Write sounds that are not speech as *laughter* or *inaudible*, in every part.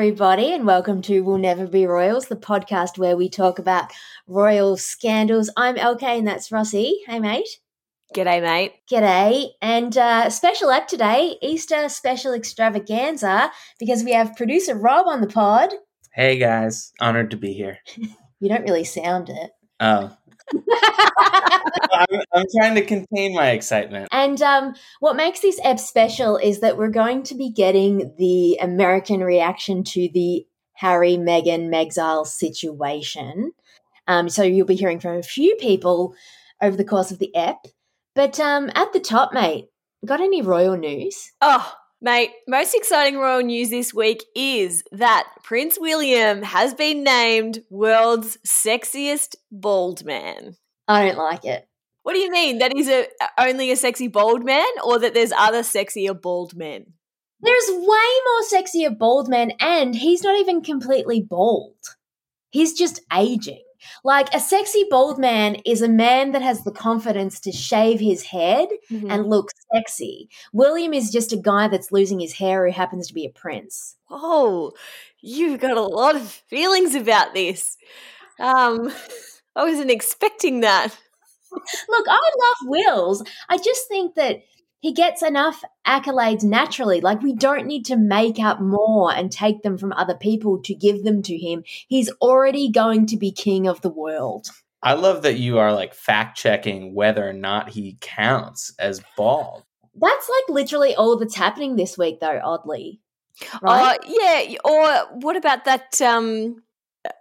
everybody, and welcome to We'll Never Be Royals, the podcast where we talk about royal scandals. I'm LK, and that's Rossy. Hey, mate. G'day, mate. G'day. And uh, special app today, Easter special extravaganza, because we have producer Rob on the pod. Hey, guys. Honored to be here. *laughs* You don't really sound it. Oh. I'm, I'm, trying to contain my excitement. And um, what makes this ep special is that we're going to be getting the American reaction to the Harry, Meghan, Megxile situation. Um, so you'll be hearing from a few people over the course of the ep. But um, at the top, mate, got any royal news? Oh, Mate, most exciting royal news this week is that Prince William has been named world's sexiest bald man. I don't like it. What do you mean? That he's a, only a sexy bald man or that there's other sexier bald men? There's way more sexier bald men and he's not even completely bald. He's just aging. Like a sexy bald man is a man that has the confidence to shave his head mm-hmm. and look sexy. William is just a guy that's losing his hair who happens to be a prince. Oh, you've got a lot of feelings about this. Um, *laughs* I wasn't expecting that. Look, I love Wills. I just think that he gets enough accolades naturally. Like, we don't need to make up more and take them from other people to give them to him. He's already going to be king of the world. I love that you are like fact checking whether or not he counts as bald. That's like literally all that's happening this week, though, oddly. Right? Uh, yeah. Or what about that? Um,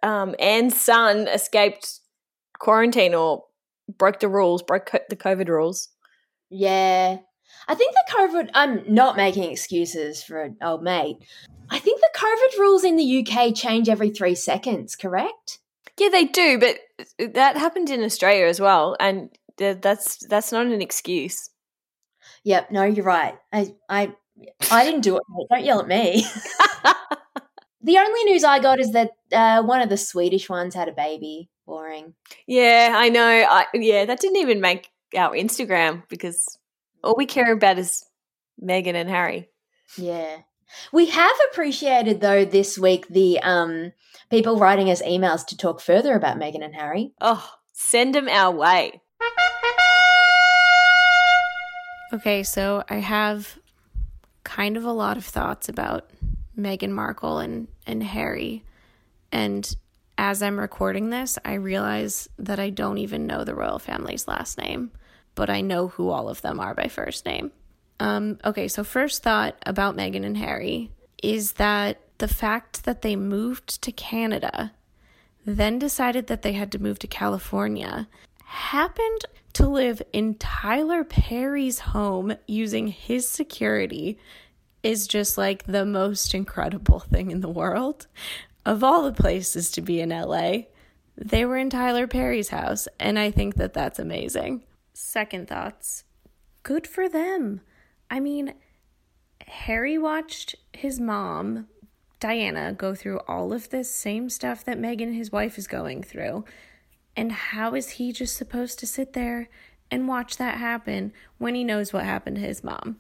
um, Anne's son escaped quarantine or broke the rules, broke co- the COVID rules. Yeah. I think the COVID, I'm not making excuses for an old mate. I think the COVID rules in the UK change every three seconds, correct? Yeah, they do, but that happened in Australia as well, and that's that's not an excuse. Yep, no, you're right. I I I didn't do it. Don't yell at me. *laughs* the only news I got is that uh, one of the Swedish ones had a baby. Boring. Yeah, I know. I, yeah, that didn't even make our Instagram because all we care about is Meghan and Harry. Yeah. We have appreciated though this week the um people writing us emails to talk further about Meghan and Harry. Oh, send them our way. Okay, so I have kind of a lot of thoughts about Meghan Markle and and Harry. And as I'm recording this, I realize that I don't even know the royal family's last name but I know who all of them are by first name. Um, okay, so first thought about Meghan and Harry is that the fact that they moved to Canada, then decided that they had to move to California, happened to live in Tyler Perry's home using his security is just like the most incredible thing in the world. Of all the places to be in LA, they were in Tyler Perry's house, and I think that that's amazing. Second thoughts. Good for them. I mean, Harry watched his mom, Diana, go through all of this same stuff that Meghan, his wife, is going through. And how is he just supposed to sit there and watch that happen when he knows what happened to his mom?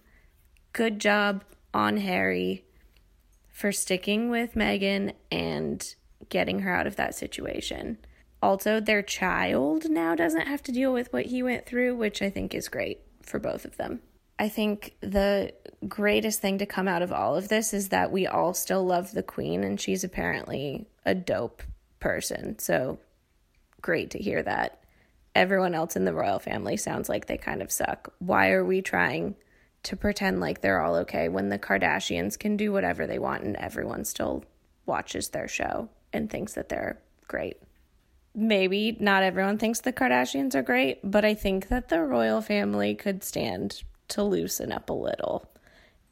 Good job on Harry for sticking with Meghan and getting her out of that situation also their child now doesn't have to deal with what he went through, which I think is great for both of them. I think the greatest thing to come out of all of this is that we all still love the queen and she's apparently a dope person. So great to hear that. Everyone else in the royal family sounds like they kind of suck. Why are we trying to pretend like they're all okay when the Kardashians can do whatever they want and everyone still watches their show and thinks that they're great? Maybe not everyone thinks the Kardashians are great, but I think that the royal family could stand to loosen up a little.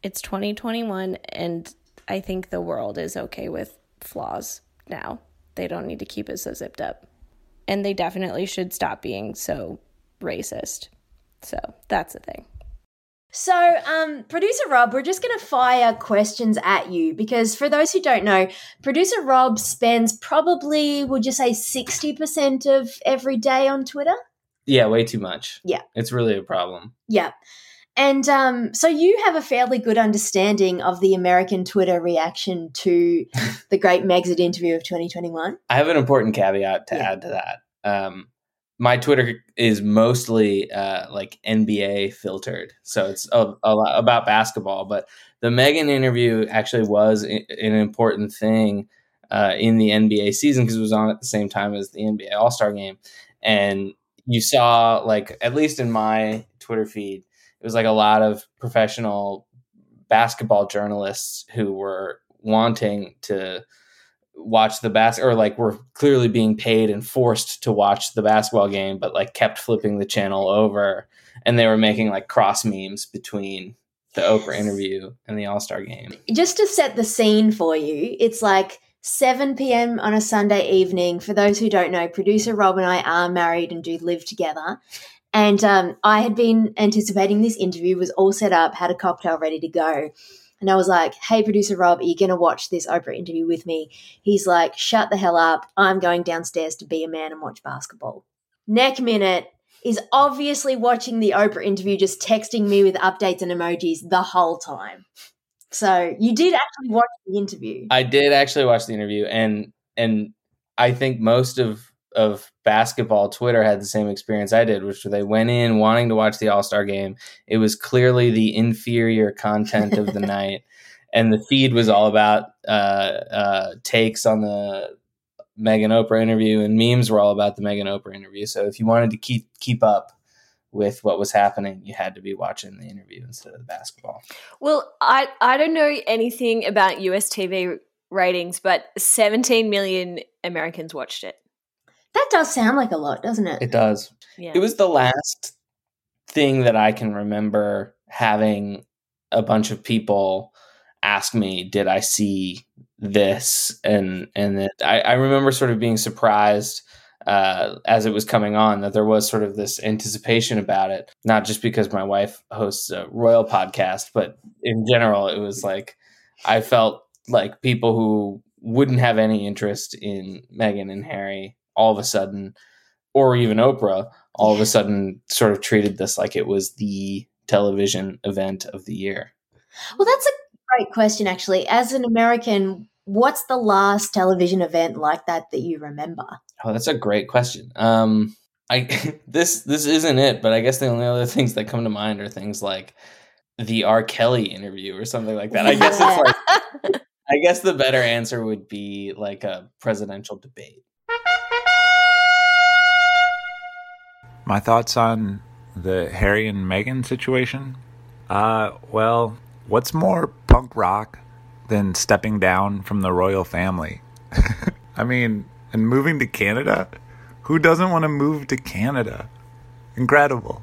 It's 2021, and I think the world is okay with flaws now. They don't need to keep it so zipped up. And they definitely should stop being so racist. So that's the thing. So, um, producer Rob, we're just going to fire questions at you because for those who don't know, producer Rob spends probably, would you say, 60% of every day on Twitter? Yeah, way too much. Yeah. It's really a problem. Yeah. And um, so you have a fairly good understanding of the American Twitter reaction to *laughs* the Great Megxit interview of 2021. I have an important caveat to Yeah. add to that. Um, my Twitter is mostly uh, like NBA filtered, so it's a, a lot about basketball. But the Meghan interview actually was i- an important thing uh, in the NBA season because it was on at the same time as the NBA All Star Game, and you saw like at least in my Twitter feed, it was like a lot of professional basketball journalists who were wanting to watch the bas or like were clearly being paid and forced to watch the basketball game, but like kept flipping the channel over, and they were making like cross memes between the Oprah interview and the All Star game. Just to set the scene for you, it's like 7 p.m. on a Sunday evening. For those who don't know, producer Rob and I are married and do live together. And um, I had been anticipating this interview, was all set up, had a cocktail ready to go. And I was like, hey, producer Rob, are you going to watch this Oprah interview with me? He's like, shut the hell up. I'm going downstairs to be a man and watch basketball. Neck minute is obviously watching the Oprah interview, just texting me with updates and emojis the whole time. So you did actually watch the interview. I did actually watch the interview, and and I think most of of basketball Twitter had the same experience I did, which they went in wanting to watch the All Star game. It was clearly the inferior content of the *laughs* night, and the feed was all about uh, uh, takes on the Meghan Oprah interview, and memes were all about the Meghan Oprah interview. So if you wanted to keep keep up with what was happening, you had to be watching the interview instead of the basketball. Well, I I don't know anything about US TV ratings, but 17 million Americans watched it. That does sound like a lot, doesn't it? It does. Yeah. It was the last thing that I can remember having a bunch of people ask me, "Did I see this?" and and that I, I remember sort of being surprised uh, as it was coming on that there was sort of this anticipation about it. Not just because my wife hosts a royal podcast, but in general, it was like I felt like people who wouldn't have any interest in Meghan and Harry all of a sudden, or even Oprah, all of a *laughs* sudden sort of treated this like it was the television event of the year. Well, that's a great question, actually. As an American, what's the last television event like that that you remember? Oh, that's a great question. Um, I *laughs* this this isn't it, but I guess the only other things that come to mind are things like the R. Kelly interview or something like that. I guess it's like *laughs* I guess the better answer would be like a presidential debate. My thoughts on the Harry and Meghan situation? Uh, well, what's more punk rock than stepping down from the royal family? *laughs* I mean, and moving to Canada? Who doesn't want to move to Canada? Incredible.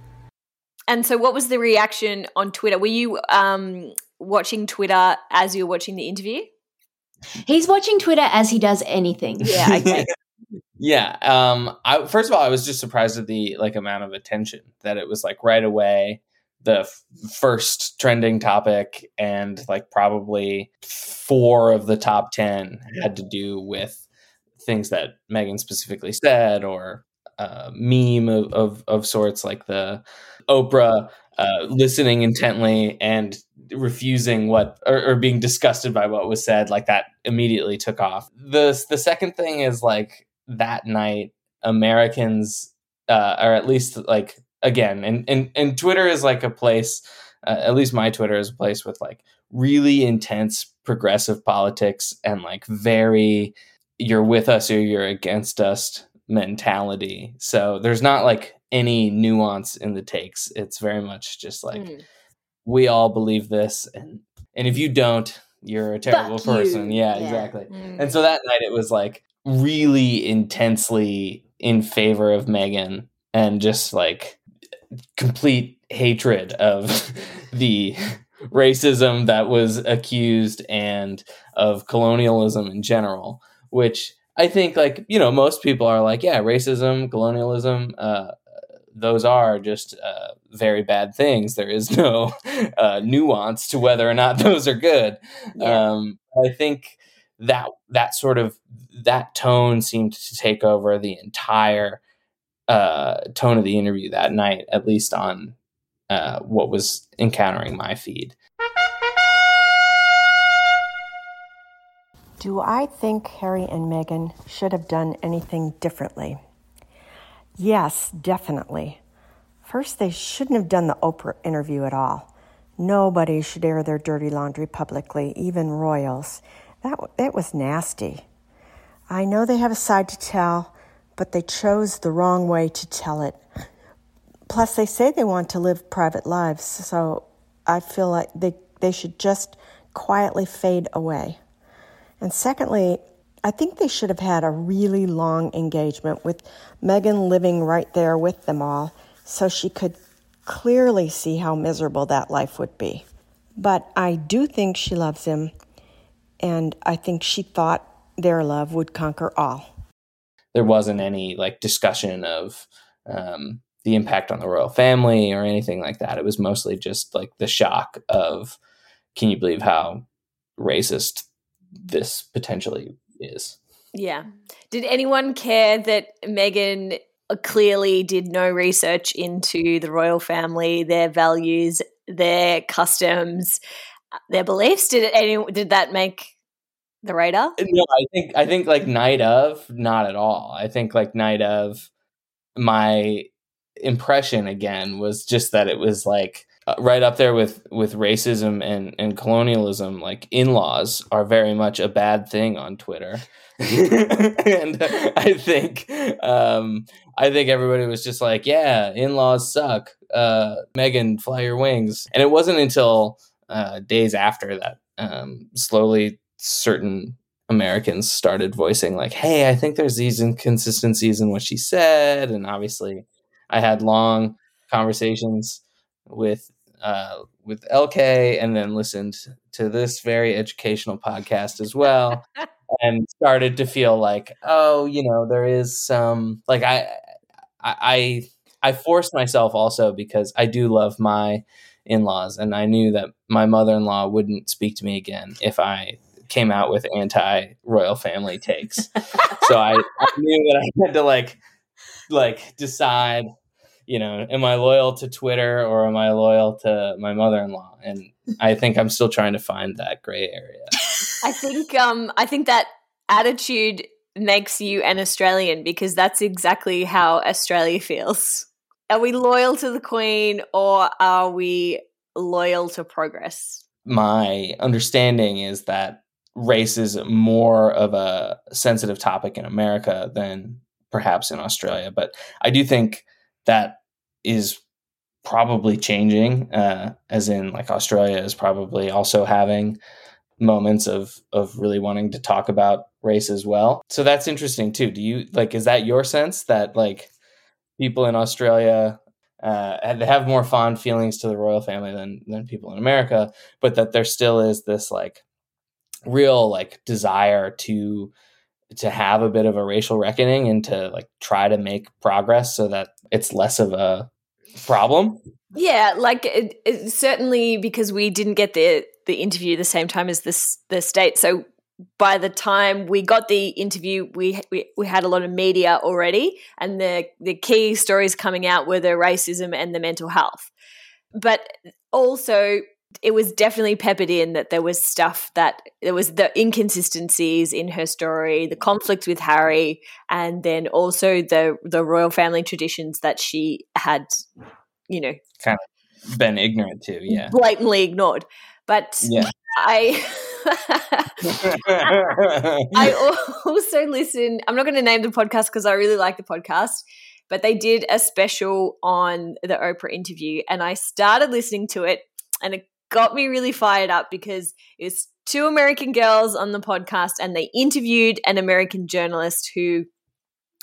and so, what was the reaction on Twitter? Were you um, watching Twitter as you were watching the interview? He's watching Twitter as he does anything. Yeah, okay. *laughs* yeah. Um. I first of all, I was just surprised at the like amount of attention that it was like right away the f- first trending topic, and like probably four of the top ten had to do with things that Meghan specifically said or uh, meme of, of of sorts, like the Oprah uh, listening intently and refusing what or, or being disgusted by what was said like that immediately took off the the second thing is like that night americans uh or at least like again and and, and twitter is like a place uh, at least my twitter is a place with like really intense progressive politics and like very you're with us or you're against us mentality so there's not like any nuance in the takes it's very much just like Mm. we all believe this and and if you don't you're a terrible Fuck you. person yeah, Yeah. exactly Mm. and so that night it was like really intensely in favor of meghan and just like complete hatred of *laughs* the racism that was accused and of colonialism in general which i think like you know most people are like yeah racism colonialism uh those are just uh, very bad things. There is no *laughs* uh, nuance to whether or not *laughs* those are good. Yeah. Um, I think that that sort of that tone seemed to take over the entire uh, tone of the interview that night, at least on uh, what was encountering my feed. Do I think Harry and Meghan should have done anything differently? Yes, definitely. First, they shouldn't have done the Oprah interview at all. Nobody should air their dirty laundry publicly, even royals. That, that was nasty. I know they have a side to tell, but they chose the wrong way to tell it. Plus, they say they want to live private lives, so I feel like they, they should just quietly fade away. And secondly, I think they should have had a really long engagement with Meghan living right there with them all so she could clearly see how miserable that life would be. But I do think she loves him, and I think she thought their love would conquer all. There wasn't any like discussion of um, the impact on the royal family or anything like that. It was mostly just like the shock of, can you believe how racist this potentially is. Yeah. Did anyone care that Meghan clearly did no research into the royal family, their values, their customs, their beliefs? Did it any did that make the radar? No, I think I think like night of, not at all. I think like night of my impression again was just that it was like uh, right up there with with racism and and colonialism like in-laws are very much a bad thing on twitter *laughs* and i think um i think everybody was just like yeah in-laws suck uh meghan fly your wings and it wasn't until uh days after that um slowly certain americans started voicing like hey i think there's these inconsistencies in what she said and obviously i had long conversations with uh, with LK, and then listened to this very educational podcast as well, *laughs* and started to feel like, oh, you know, there is some like I, I, I forced myself also because I do love my in-laws, and I knew that my mother-in-law wouldn't speak to me again if I came out with anti-royal family takes. *laughs* so I, I knew that I had to like like decide you know, am I loyal to Twitter or am I loyal to my mother-in-law? And I think I'm still trying to find that gray area. I think um I think that attitude makes you an Australian because that's exactly how Australia feels. Are we loyal to the Queen or are we loyal to progress? My understanding is that race is more of a sensitive topic in America than perhaps in Australia. But I do think that is probably changing uh, as in like australia is probably also having moments of of really wanting to talk about race as well so that's interesting too do you like is that your sense that like people in australia uh, have more fond feelings to the royal family than than people in america but that there still is this like real like desire to to have a bit of a racial reckoning and to like try to make progress so that it's less of a problem. Yeah, like it, it, certainly because we didn't get the the interview the same time as this the state. So by the time we got the interview, we, we we had a lot of media already, and the the key stories coming out were the racism and the mental health. But also it was definitely peppered in that there was stuff that there was the inconsistencies in her story, the conflict with Harry, and then also the the royal family traditions that she had, you know, kind of been ignorant to, yeah, blatantly ignored. But yeah. I *laughs* *laughs* I also listen. *laughs* I'm not going to name the podcast because I really like the podcast, but they did a special on the Oprah interview, and I started listening to it, and it got me really fired up because it's two American girls on the podcast and they interviewed an American journalist who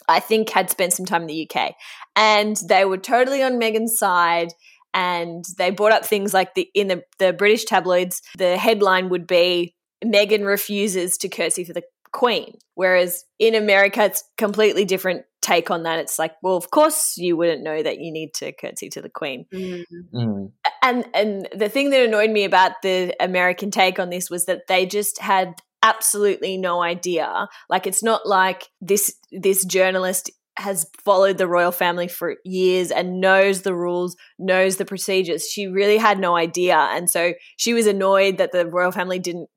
I think had spent some time in the UK. And they were totally on Meghan's side. And they brought up things like the in the, the British tabloids, the headline would be Meghan refuses to curtsy for the Queen. Whereas in America, it's completely different take on that. It's like, well, of course you wouldn't know that you need to curtsy to the Queen. Mm-hmm. Mm. And and the thing that annoyed me about the American take on this was that they just had absolutely no idea. Like it's not like this this journalist has followed the royal family for years and knows the rules, knows the procedures. She really had no idea. And so she was annoyed that the royal family didn't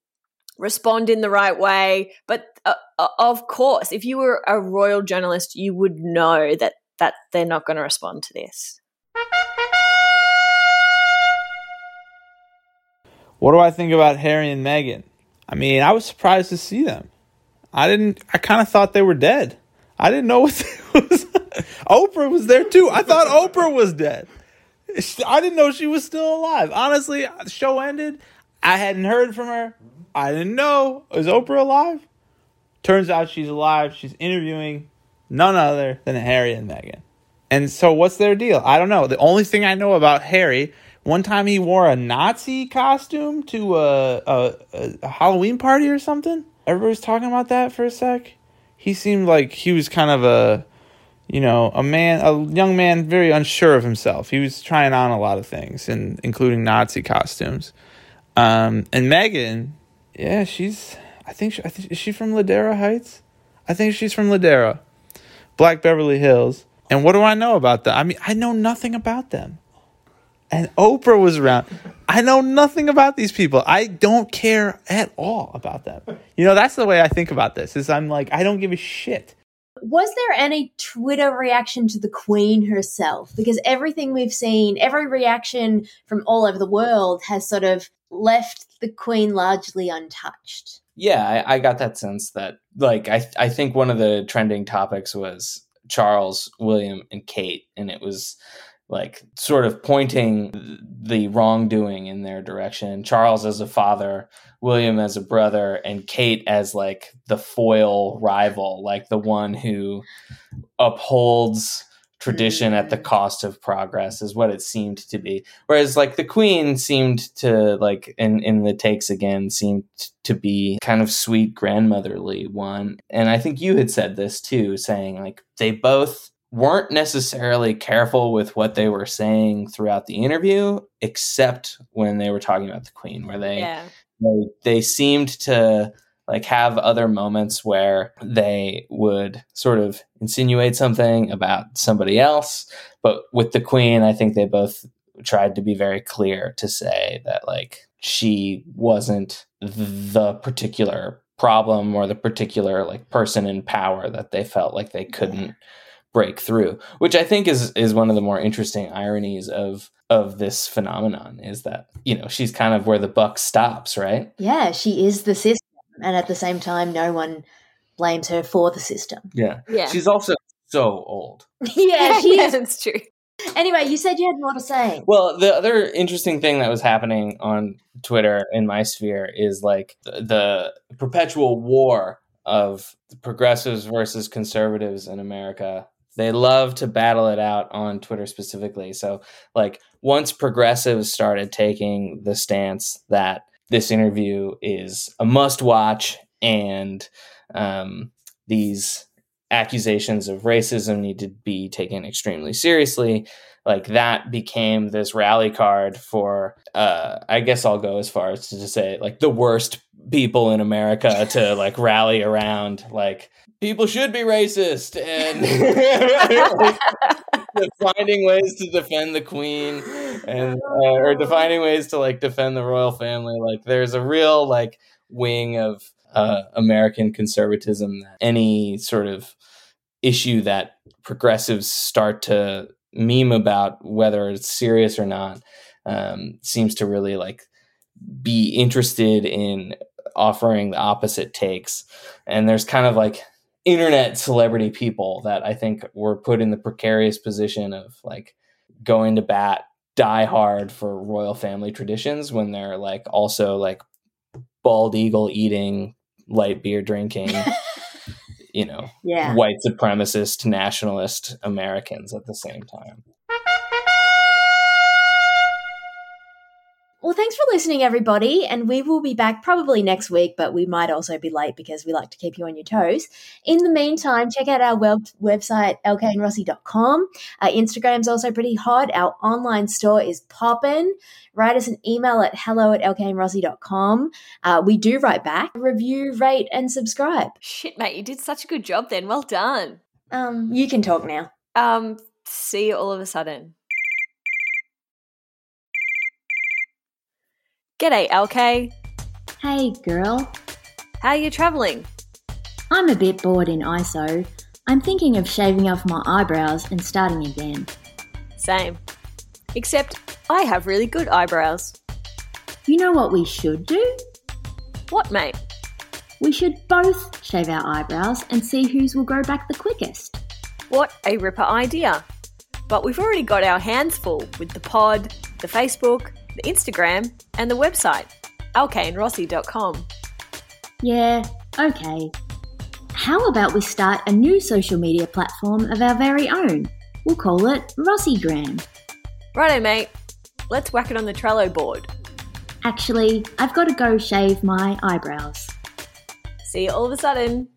respond in the right way. But uh, uh of course, if you were a royal journalist, you would know that that they're not going to respond to this. What do I think about Harry and Meghan? I mean, I was surprised to see them. I didn't. I kind of thought they were dead. I didn't know what *laughs* was. Oprah was there too. I thought Oprah was dead. I didn't know she was still alive. Honestly, the show ended. I hadn't heard from her. I didn't know. Is Oprah alive? Turns out she's alive. She's interviewing none other than Harry and Meghan. And so, what's their deal? I don't know. The only thing I know about Harry, one time he wore a Nazi costume to a, a, a Halloween party or something. Everybody's talking about that for a sec he seemed like he was kind of a you know a man a young man very unsure of himself. He was trying on a lot of things and including nazi costumes. Um, and Meghan, yeah she's i think, she, I think is she from ladera heights? I think she's from ladera. Black beverly hills. And what do i know about that i mean i know nothing about them and Oprah was around. I know nothing about these people. I don't care at all about them. You know, that's the way I think about this. Is I'm like, I don't give a shit. Was there any Twitter reaction to the Queen herself? Because everything we've seen, every reaction from all over the world has sort of left the Queen largely untouched. Yeah, I, I got that sense that, like, I I think one of the trending topics was Charles, William, and Kate, and it was like sort of pointing the wrongdoing in their direction. Charles as a father, William as a brother, and Kate as like the foil rival, like the one who upholds tradition at the cost of progress is what it seemed to be whereas like the queen seemed to like in in the takes again seemed to be kind of sweet grandmotherly one and i think you had said this too saying like they both weren't necessarily careful with what they were saying throughout the interview, except when they were talking about the Queen, where they yeah. they, they seemed to like have other moments where they would sort of insinuate something about somebody else. But with the Queen, I think they both tried to be very clear to say that like she wasn't the particular problem or the particular like person in power that they felt like they couldn't break through, which I think is is one of the more interesting ironies of of this phenomenon is that you know she's kind of where the buck stops, right? Yeah, she is the system, and at the same time, no one blames her for the system. Yeah, yeah. She's also so old. *laughs* *laughs* yeah, she yeah, that's true. Anyway, you said you had more to say. Well, the other interesting thing that was happening on Twitter in my sphere is like the, the perpetual war of progressives versus conservatives in America they love to battle it out on Twitter specifically. So, like, once progressives started taking the stance that this interview is a must watch and um, these accusations of racism need to be taken extremely seriously, like, that became this rally card for, uh, I guess I'll go as far as to say, like, the worst people in America to, like, rally around. Like, people should be racist and *laughs* *laughs* finding ways to defend the queen and uh, or defining ways to like defend the royal family. Like there's a real like wing of uh, american conservatism that any sort of issue that progressives start to meme about whether it's serious or not um, seems to really like be interested in offering the opposite takes. And there's kind of like internet celebrity people that I think were put in the precarious position of like going to bat die hard for royal family traditions when they're like also like bald eagle eating light beer drinking *laughs* you know yeah. white supremacist nationalist americans at the same time Well, thanks for listening, everybody. And we will be back probably next week, but we might also be late because we like to keep you on your toes. In the meantime, check out our web- website, lkandrossi.com. Our Instagram's also pretty hot. Our online store is poppin'. Write us an email at hello at lkandrossi.com. Uh, we do write back. Review, rate, and subscribe. Shit, mate, you did such a good job then. Well done. Um, you can talk now. Um, see you all of a sudden. G'day, LK. Hey, girl. How you travelling? I'm a bit bored in ISO. I'm thinking of shaving off my eyebrows and starting again. Same. Except I have really good eyebrows. You know what we should do? What, mate? We should both shave our eyebrows and see whose will grow back the quickest. What a ripper idea. But we've already got our hands full with the pod, the Facebook, the Instagram, and the website, lkandrossi.com. Yeah, okay. How about we start a new social media platform of our very own? We'll call it Rossigram. Righto, mate. Let's whack it on the Trello board. Actually, I've got to go shave my eyebrows. See you all of a sudden.